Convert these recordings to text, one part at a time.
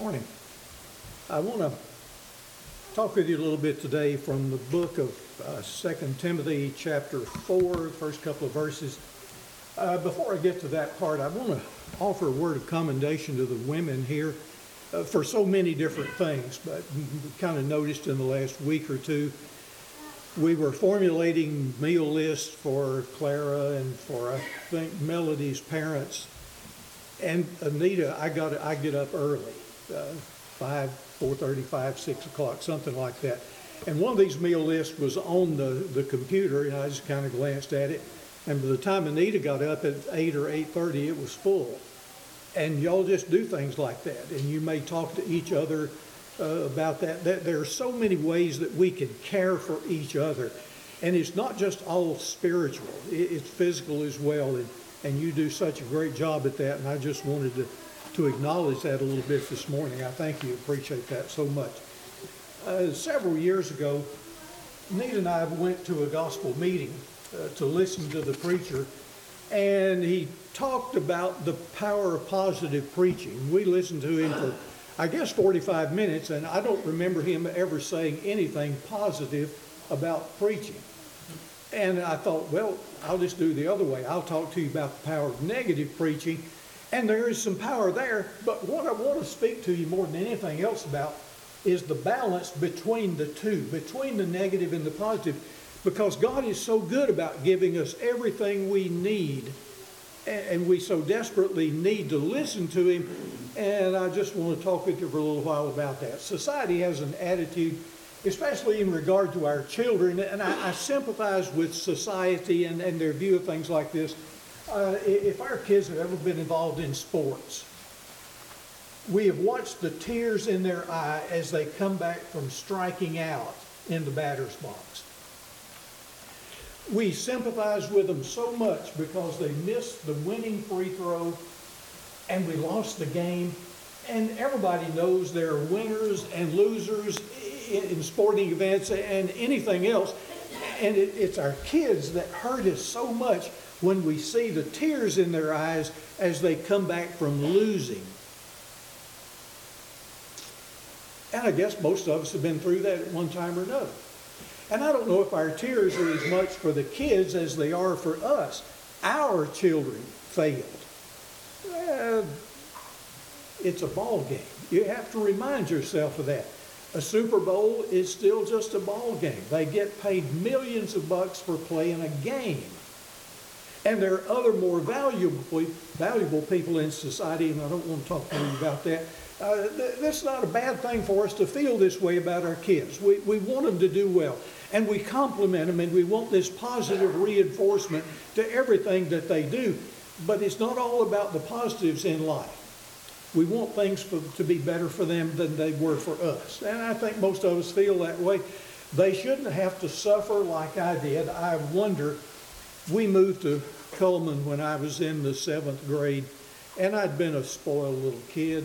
Morning. I want to talk with you a little bit today from the book of uh, 2 Timothy, chapter 4, first couple of verses. Uh, Before I get to that part, I want to offer a word of commendation to the women here uh, for so many different things, but kind of noticed in the last week or two, we were formulating meal lists for Clara and for, I think, Melody's parents. And Anita, I got, I get up early, uh, five, four thirty-five, six o'clock, something like that. And one of these meal lists was on the, the computer, and I just kind of glanced at it. And by the time Anita got up at eight or eight-thirty, it was full. And y'all just do things like that, and you may talk to each other uh, about that. That there are so many ways that we can care for each other, and it's not just all spiritual; it, it's physical as well. And and you do such a great job at that. And I just wanted to to acknowledge that a little bit this morning. I thank you, appreciate that so much. Uh, several years ago, Nita and I went to a gospel meeting uh, to listen to the preacher, and he talked about the power of positive preaching. We listened to him for, I guess, 45 minutes, and I don't remember him ever saying anything positive about preaching. And I thought, well, I'll just do the other way. I'll talk to you about the power of negative preaching, and there is some power there. But what I want to speak to you more than anything else about is the balance between the two, between the negative and the positive, because God is so good about giving us everything we need, and we so desperately need to listen to Him. And I just want to talk with you for a little while about that. Society has an attitude, especially in regard to our children, and I, I sympathize with society and, and their view of things like this. Uh, if our kids have ever been involved in sports, we have watched the tears in their eye as they come back from striking out in the batter's box. We sympathize with them so much because they missed the winning free throw and we lost the game. And everybody knows there are winners and losers in, in sporting events and anything else. And it, it's our kids that hurt us so much when we see the tears in their eyes as they come back from losing. And I guess most of us have been through that at one time or another. And I don't know if our tears are as much for the kids as they are for us. Our children failed. It's a ball game. You have to remind yourself of that. A Super Bowl is still just a ball game. They get paid millions of bucks for playing a game. And there are other more valuable, valuable people in society, and I don't want to talk to you about that. Uh, th- that's not a bad thing for us to feel this way about our kids. We, we want them to do well, and we compliment them, and we want this positive reinforcement to everything that they do. But it's not all about the positives in life. We want things for, to be better for them than they were for us. And I think most of us feel that way. They shouldn't have to suffer like I did. I wonder, we moved to Coleman when I was in the seventh grade, and I'd been a spoiled little kid.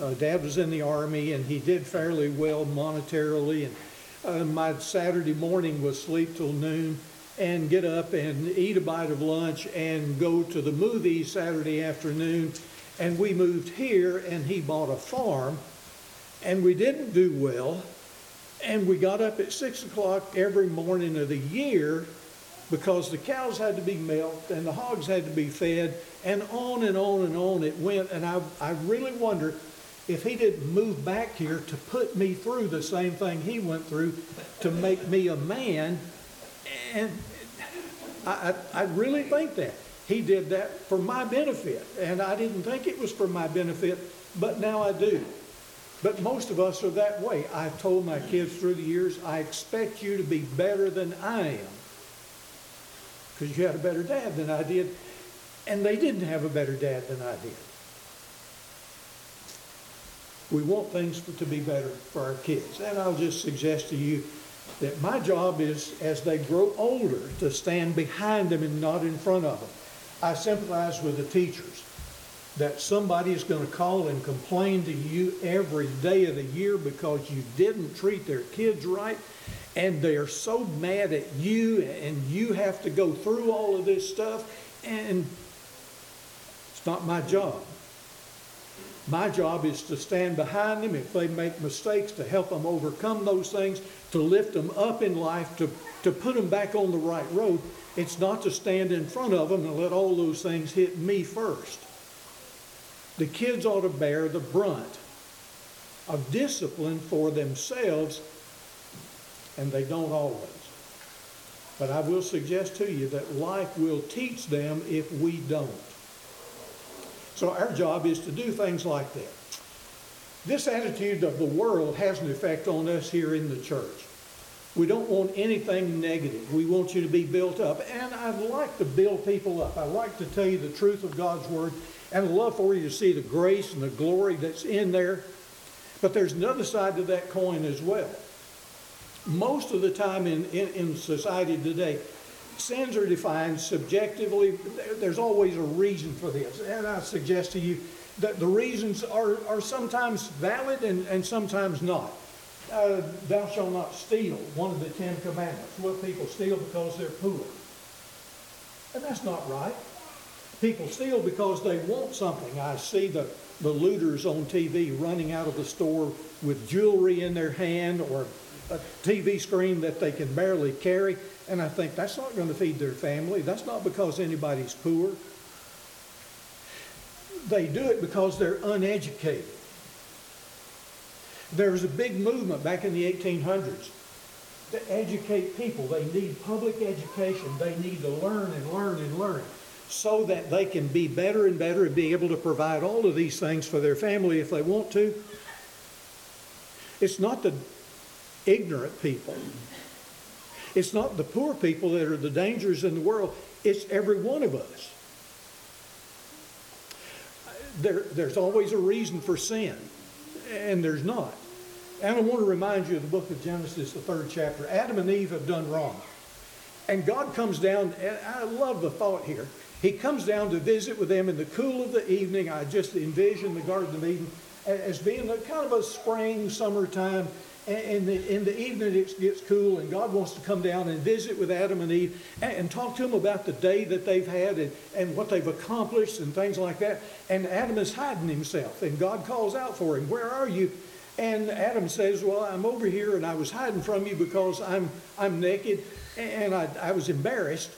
Uh, Dad was in the Army, and he did fairly well monetarily. And uh, my Saturday morning was sleep till noon and get up and eat a bite of lunch and go to the movies Saturday afternoon. And we moved here, and he bought a farm, and we didn't do well. And we got up at six o'clock every morning of the year because the cows had to be milked and the hogs had to be fed, and on and on and on it went. And I, I really wonder if he didn't move back here to put me through the same thing he went through to make me a man. And I, I, I really think that. He did that for my benefit, and I didn't think it was for my benefit, but now I do. But most of us are that way. I've told my kids through the years, I expect you to be better than I am. Because you had a better dad than I did, and they didn't have a better dad than I did. We want things to be better for our kids. And I'll just suggest to you that my job is, as they grow older, to stand behind them and not in front of them. I sympathize with the teachers that somebody is going to call and complain to you every day of the year because you didn't treat their kids right and they are so mad at you and you have to go through all of this stuff and it's not my job. My job is to stand behind them if they make mistakes, to help them overcome those things, to lift them up in life, to, to put them back on the right road. It's not to stand in front of them and let all those things hit me first. The kids ought to bear the brunt of discipline for themselves, and they don't always. But I will suggest to you that life will teach them if we don't. So our job is to do things like that. This attitude of the world has an effect on us here in the church. We don't want anything negative. We want you to be built up. And I'd like to build people up. I like to tell you the truth of God's Word. And love for you to see the grace and the glory that's in there. But there's another side to that coin as well. Most of the time in, in, in society today, sins are defined subjectively. There's always a reason for this. And I suggest to you that the reasons are, are sometimes valid and, and sometimes not. Uh, thou shalt not steal, one of the Ten Commandments. What people steal because they're poor. And that's not right. People steal because they want something. I see the, the looters on TV running out of the store with jewelry in their hand or a TV screen that they can barely carry. And I think that's not going to feed their family. That's not because anybody's poor. They do it because they're uneducated. There was a big movement back in the 1800s to educate people. They need public education. They need to learn and learn and learn so that they can be better and better and be able to provide all of these things for their family if they want to. It's not the ignorant people. It's not the poor people that are the dangers in the world. It's every one of us. There, there's always a reason for sin, and there's not. And I want to remind you of the book of Genesis, the third chapter. Adam and Eve have done wrong. And God comes down, and I love the thought here. He comes down to visit with them in the cool of the evening. I just envision the Garden of Eden as being a kind of a spring, summertime. And in the, in the evening it gets cool, and God wants to come down and visit with Adam and Eve and, and talk to them about the day that they've had and, and what they've accomplished and things like that. And Adam is hiding himself, and God calls out for him, Where are you? And Adam says, Well, I'm over here, and I was hiding from you because I'm, I'm naked, and I, I was embarrassed.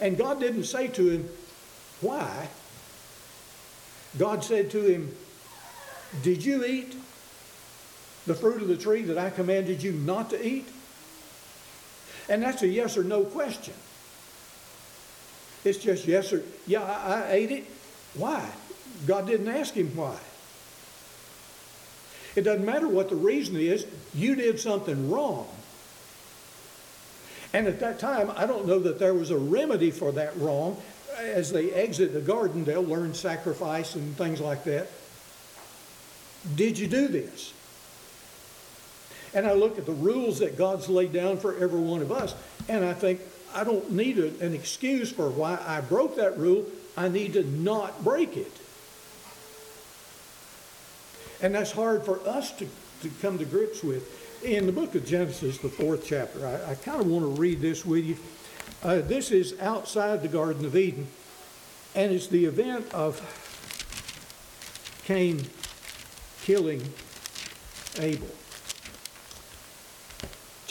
And God didn't say to him, Why? God said to him, Did you eat the fruit of the tree that I commanded you not to eat? And that's a yes or no question. It's just yes or, yeah, I, I ate it. Why? God didn't ask him why. It doesn't matter what the reason is, you did something wrong. And at that time, I don't know that there was a remedy for that wrong. As they exit the garden, they'll learn sacrifice and things like that. Did you do this? And I look at the rules that God's laid down for every one of us, and I think I don't need a, an excuse for why I broke that rule. I need to not break it. And that's hard for us to, to come to grips with. In the book of Genesis, the fourth chapter, I, I kind of want to read this with you. Uh, this is outside the Garden of Eden, and it's the event of Cain killing Abel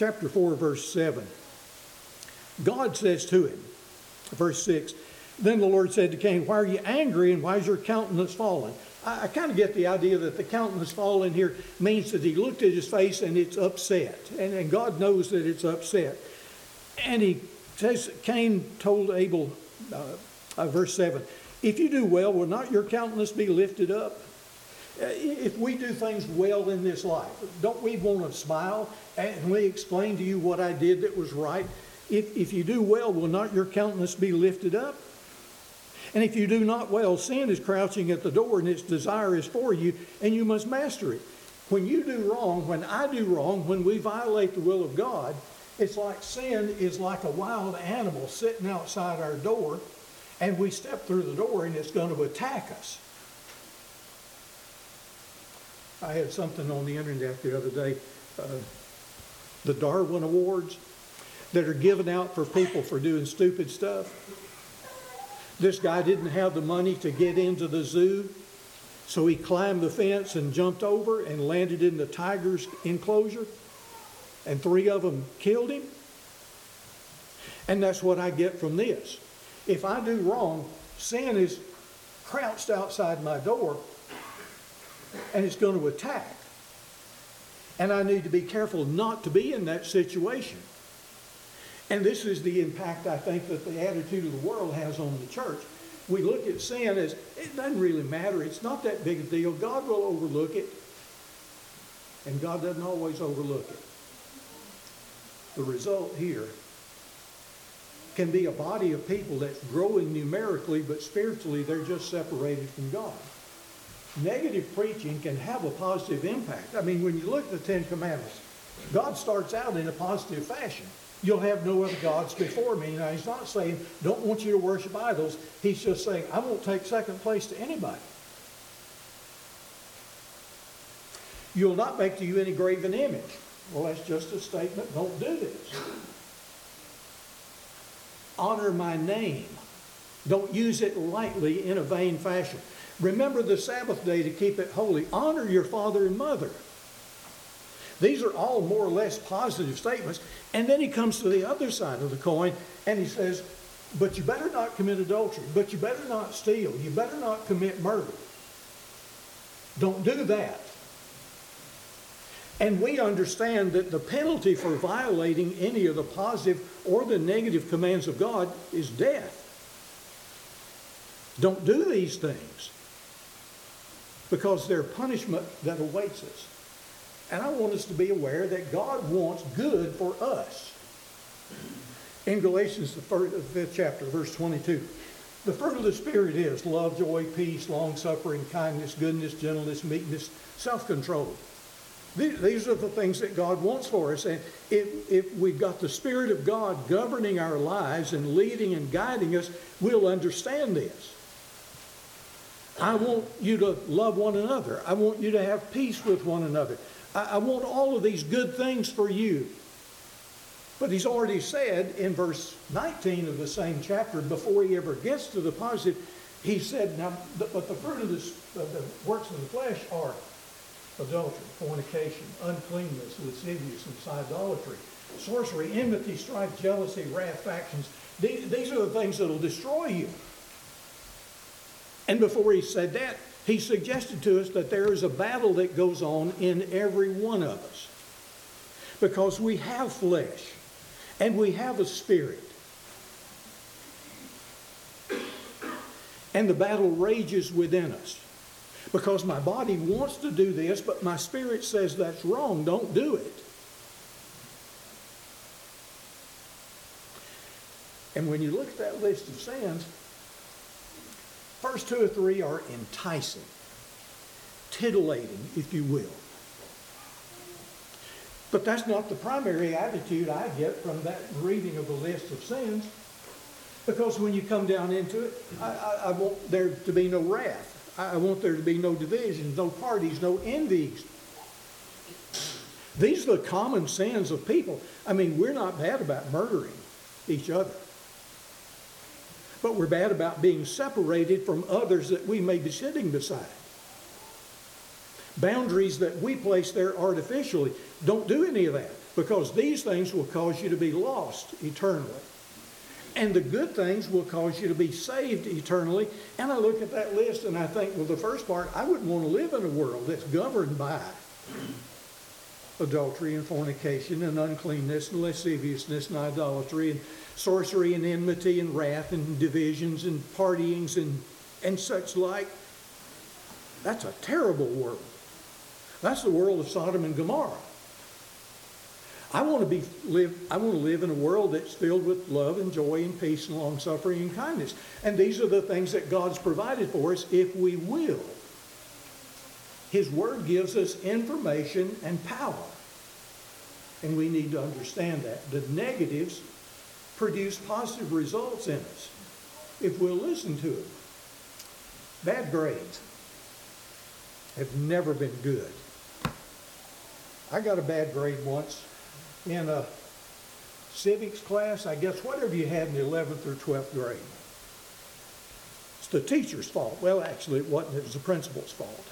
chapter 4, verse 7. God says to him, verse 6, Then the Lord said to Cain, Why are you angry and why is your countenance fallen? I, I kind of get the idea that the countenance fallen here means that he looked at his face and it's upset. And, and God knows that it's upset. And he says, Cain told Abel, uh, uh, verse 7, If you do well, will not your countenance be lifted up? Uh, if we do things well in this life, don't we want to smile and we explain to you what I did that was right? If, if you do well, will not your countenance be lifted up? And if you do not well, sin is crouching at the door and its desire is for you, and you must master it. When you do wrong, when I do wrong, when we violate the will of God, it's like sin is like a wild animal sitting outside our door, and we step through the door and it's going to attack us. I had something on the internet the other day, uh, the Darwin Awards that are given out for people for doing stupid stuff. This guy didn't have the money to get into the zoo, So he climbed the fence and jumped over and landed in the tiger's enclosure, and three of them killed him. And that's what I get from this. If I do wrong, sin is crouched outside my door and it's going to attack. And I need to be careful not to be in that situation. And this is the impact I think that the attitude of the world has on the church. We look at sin as it doesn't really matter, it's not that big a deal. God will overlook it. And God doesn't always overlook it. The result here can be a body of people that's growing numerically, but spiritually they're just separated from God. Negative preaching can have a positive impact. I mean, when you look at the Ten Commandments, God starts out in a positive fashion. You'll have no other gods before me. Now, he's not saying, don't want you to worship idols. He's just saying, I won't take second place to anybody. You'll not make to you any graven image. Well, that's just a statement. Don't do this. Honor my name. Don't use it lightly in a vain fashion. Remember the Sabbath day to keep it holy. Honor your father and mother. These are all more or less positive statements. And then he comes to the other side of the coin and he says, But you better not commit adultery. But you better not steal. You better not commit murder. Don't do that. And we understand that the penalty for violating any of the positive or the negative commands of God is death. Don't do these things because they're punishment that awaits us. And I want us to be aware that God wants good for us. In Galatians, the fifth chapter, verse 22, the fruit of the Spirit is love, joy, peace, long suffering, kindness, goodness, gentleness, meekness, self control. These are the things that God wants for us. And if, if we've got the Spirit of God governing our lives and leading and guiding us, we'll understand this. I want you to love one another. I want you to have peace with one another. I, I want all of these good things for you. But he's already said in verse 19 of the same chapter, before he ever gets to the positive, he said, Now, but the fruit of, this, the works of the flesh are adultery, fornication, uncleanness, lasciviousness, idolatry, sorcery, enmity, strife, jealousy, wrath, factions. These are the things that will destroy you. And before he said that, he suggested to us that there is a battle that goes on in every one of us. Because we have flesh and we have a spirit. And the battle rages within us because my body wants to do this, but my spirit says that's wrong. Don't do it. And when you look at that list of sins, first two or three are enticing, titillating, if you will. But that's not the primary attitude I get from that reading of the list of sins. Because when you come down into it, I, I, I want there to be no wrath. I want there to be no divisions, no parties, no envies. These are the common sins of people. I mean, we're not bad about murdering each other. But we're bad about being separated from others that we may be sitting beside. Boundaries that we place there artificially. Don't do any of that because these things will cause you to be lost eternally. And the good things will cause you to be saved eternally. And I look at that list and I think, well, the first part, I wouldn't want to live in a world that's governed by adultery and fornication and uncleanness and lasciviousness and idolatry and sorcery and enmity and wrath and divisions and partyings and, and such like. That's a terrible world. That's the world of Sodom and Gomorrah. I want to be live. I want to live in a world that's filled with love and joy and peace and long suffering and kindness. And these are the things that God's provided for us if we will. His Word gives us information and power, and we need to understand that. The negatives produce positive results in us if we'll listen to it. Bad grades have never been good. I got a bad grade once in a civics class, I guess whatever you had in the 11th or 12th grade. It's the teacher's fault. Well, actually, it wasn't. It was the principal's fault.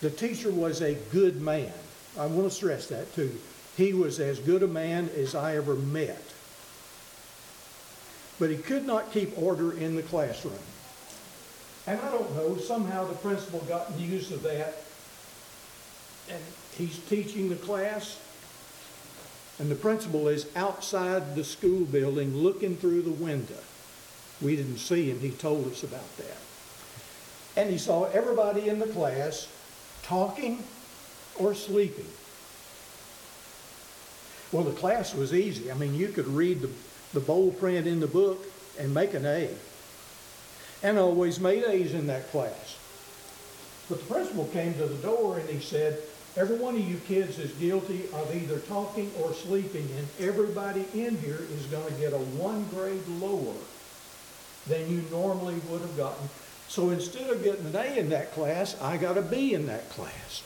The teacher was a good man. I want to stress that too. He was as good a man as I ever met. But he could not keep order in the classroom. And I don't know, somehow the principal got news of that. And he's teaching the class. And the principal is outside the school building looking through the window. We didn't see him. He told us about that. And he saw everybody in the class talking or sleeping. Well, the class was easy. I mean, you could read the, the bold print in the book and make an A. And I always made A's in that class. But the principal came to the door and he said, Every one of you kids is guilty of either talking or sleeping, and everybody in here is going to get a one grade lower than you normally would have gotten. So instead of getting an A in that class, I got a B in that class.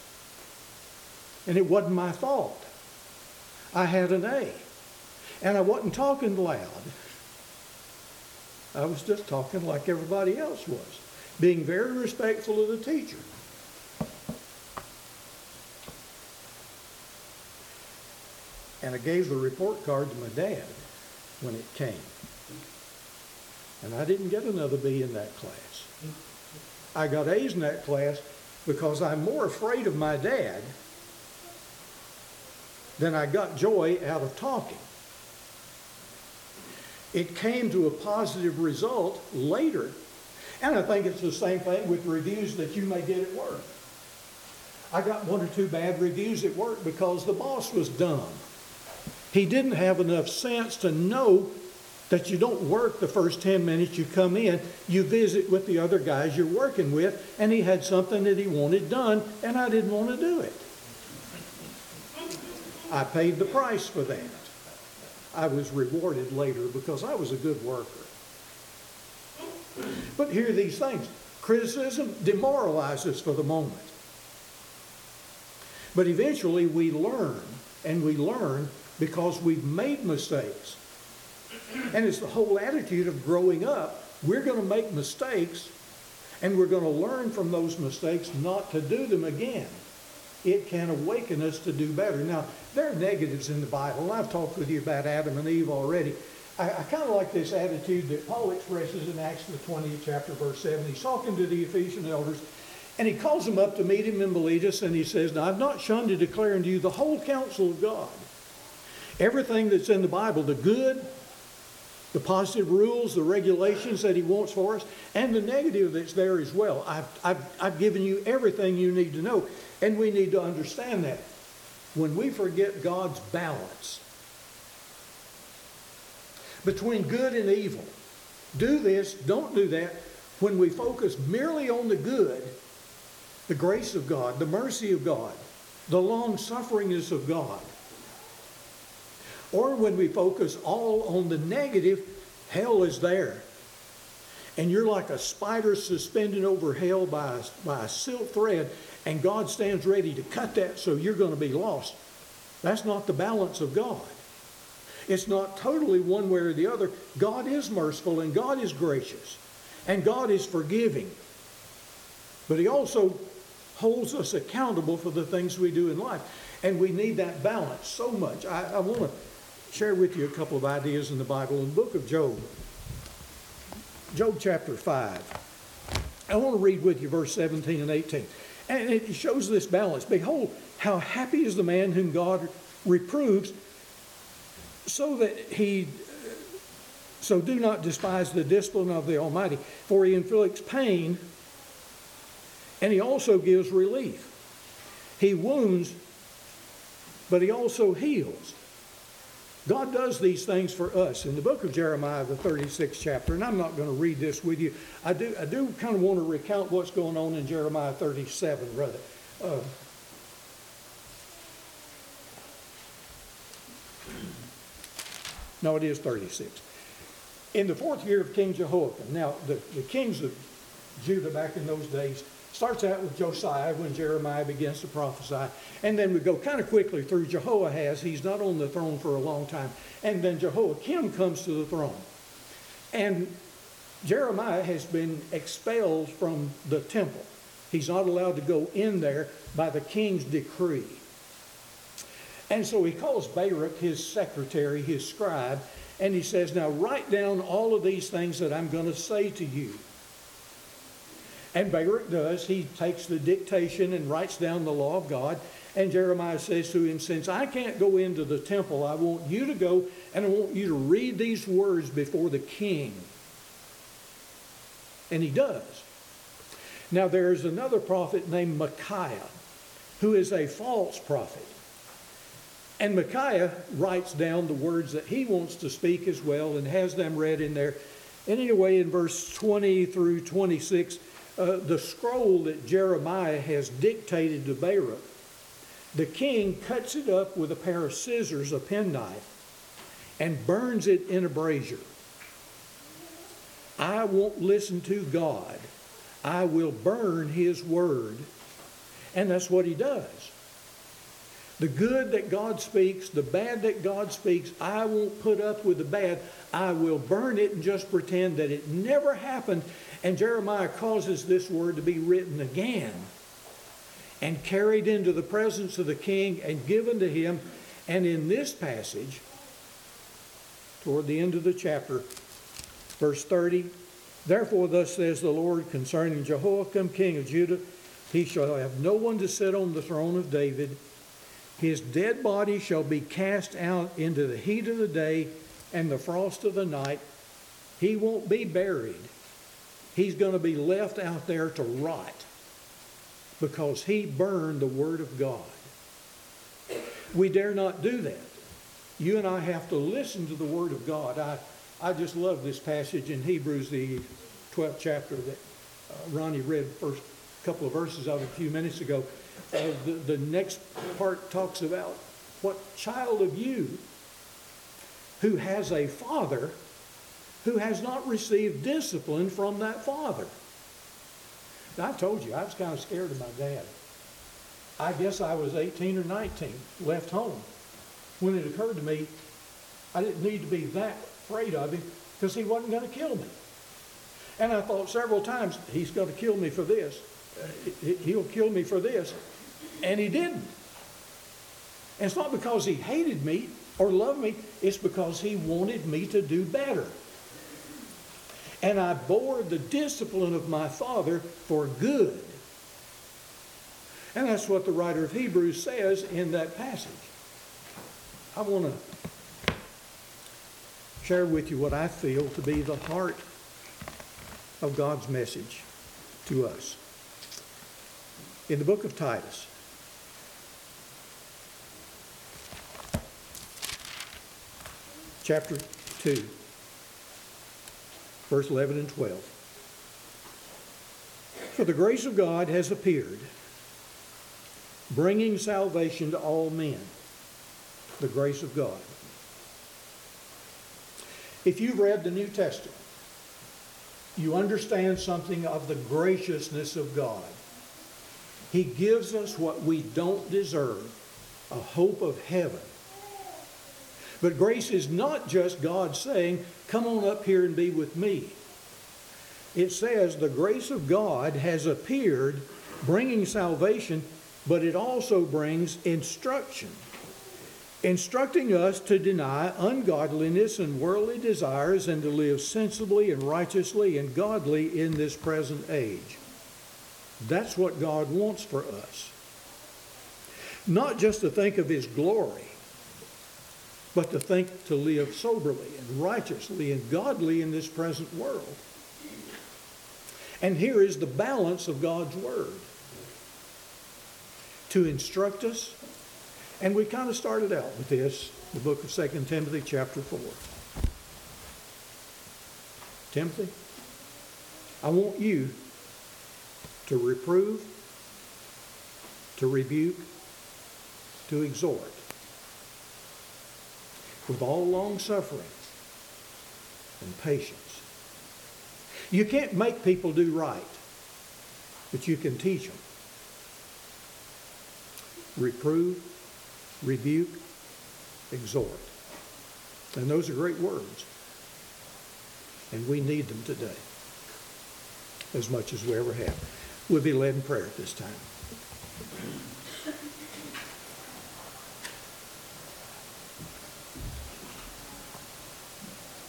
And it wasn't my fault. I had an A. And I wasn't talking loud. I was just talking like everybody else was, being very respectful of the teacher. And I gave the report card to my dad when it came. And I didn't get another B in that class. I got A's in that class because I'm more afraid of my dad than I got joy out of talking. It came to a positive result later. And I think it's the same thing with reviews that you may get at work. I got one or two bad reviews at work because the boss was dumb. He didn't have enough sense to know that you don't work the first 10 minutes you come in. You visit with the other guys you're working with, and he had something that he wanted done, and I didn't want to do it. I paid the price for that. I was rewarded later because I was a good worker. But here are these things criticism demoralizes for the moment. But eventually we learn, and we learn because we've made mistakes. And it's the whole attitude of growing up. We're going to make mistakes, and we're going to learn from those mistakes not to do them again. It can awaken us to do better. Now, there are negatives in the Bible, and I've talked with you about Adam and Eve already. I, I kind of like this attitude that Paul expresses in Acts the 20th chapter, verse 7. He's talking to the Ephesian elders, and he calls them up to meet him in Miletus, and he says, Now, I've not shunned to declare unto you the whole counsel of God. Everything that's in the Bible, the good, the positive rules, the regulations that he wants for us, and the negative that's there as well. I've, I've, I've given you everything you need to know, and we need to understand that. When we forget God's balance between good and evil, do this, don't do that, when we focus merely on the good, the grace of God, the mercy of God, the long sufferingness of God, or when we focus all on the negative, hell is there. And you're like a spider suspended over hell by a, by a silk thread, and God stands ready to cut that so you're going to be lost. That's not the balance of God. It's not totally one way or the other. God is merciful and God is gracious and God is forgiving. But He also holds us accountable for the things we do in life. And we need that balance so much. I, I want to share with you a couple of ideas in the Bible. In the book of Job, Job chapter 5, I want to read with you verse 17 and 18. And it shows this balance. Behold, how happy is the man whom God reproves, so that he so do not despise the discipline of the Almighty, for he inflicts pain and he also gives relief. He wounds, but he also heals. God does these things for us. In the book of Jeremiah, the 36th chapter, and I'm not going to read this with you, I do, I do kind of want to recount what's going on in Jeremiah 37, rather. Uh, no, it is 36. In the fourth year of King Jehoiakim, now the, the kings of Judah back in those days starts out with Josiah when Jeremiah begins to prophesy. And then we go kind of quickly through Jehoahaz. He's not on the throne for a long time. And then Jehoiakim comes to the throne. And Jeremiah has been expelled from the temple. He's not allowed to go in there by the king's decree. And so he calls Baruch his secretary, his scribe, and he says, Now write down all of these things that I'm going to say to you. And Baruch does. He takes the dictation and writes down the law of God. And Jeremiah says to him, Since I can't go into the temple, I want you to go and I want you to read these words before the king. And he does. Now, there's another prophet named Micaiah, who is a false prophet. And Micaiah writes down the words that he wants to speak as well and has them read in there. And anyway, in verse 20 through 26, uh, the scroll that Jeremiah has dictated to Baruch, the king cuts it up with a pair of scissors, a penknife, and burns it in a brazier. I won't listen to God. I will burn his word. And that's what he does. The good that God speaks, the bad that God speaks, I won't put up with the bad. I will burn it and just pretend that it never happened. And Jeremiah causes this word to be written again and carried into the presence of the king and given to him. And in this passage, toward the end of the chapter, verse 30, Therefore, thus says the Lord concerning Jehoiakim, king of Judah, he shall have no one to sit on the throne of David. His dead body shall be cast out into the heat of the day and the frost of the night. He won't be buried. He's going to be left out there to rot because he burned the Word of God. We dare not do that. You and I have to listen to the Word of God. I, I just love this passage in Hebrews, the 12th chapter that uh, Ronnie read first couple of verses of a few minutes ago. Uh, the, the next part talks about what child of you who has a father who has not received discipline from that father. Now, I told you, I was kind of scared of my dad. I guess I was 18 or 19, left home, when it occurred to me I didn't need to be that afraid of him because he wasn't going to kill me. And I thought several times, he's going to kill me for this. He'll kill me for this. And he didn't. And it's not because he hated me or loved me, it's because he wanted me to do better. And I bore the discipline of my father for good. And that's what the writer of Hebrews says in that passage. I want to share with you what I feel to be the heart of God's message to us. In the book of Titus, chapter 2, verse 11 and 12. For the grace of God has appeared, bringing salvation to all men. The grace of God. If you've read the New Testament, you understand something of the graciousness of God. He gives us what we don't deserve, a hope of heaven. But grace is not just God saying, Come on up here and be with me. It says the grace of God has appeared, bringing salvation, but it also brings instruction, instructing us to deny ungodliness and worldly desires and to live sensibly and righteously and godly in this present age. That's what God wants for us. Not just to think of His glory, but to think to live soberly and righteously and godly in this present world. And here is the balance of God's Word to instruct us. And we kind of started out with this, the book of 2 Timothy, chapter 4. Timothy, I want you to reprove, to rebuke, to exhort with all long suffering and patience. You can't make people do right, but you can teach them. Reprove, rebuke, exhort. And those are great words. and we need them today as much as we ever have. We'll be led in prayer at this time.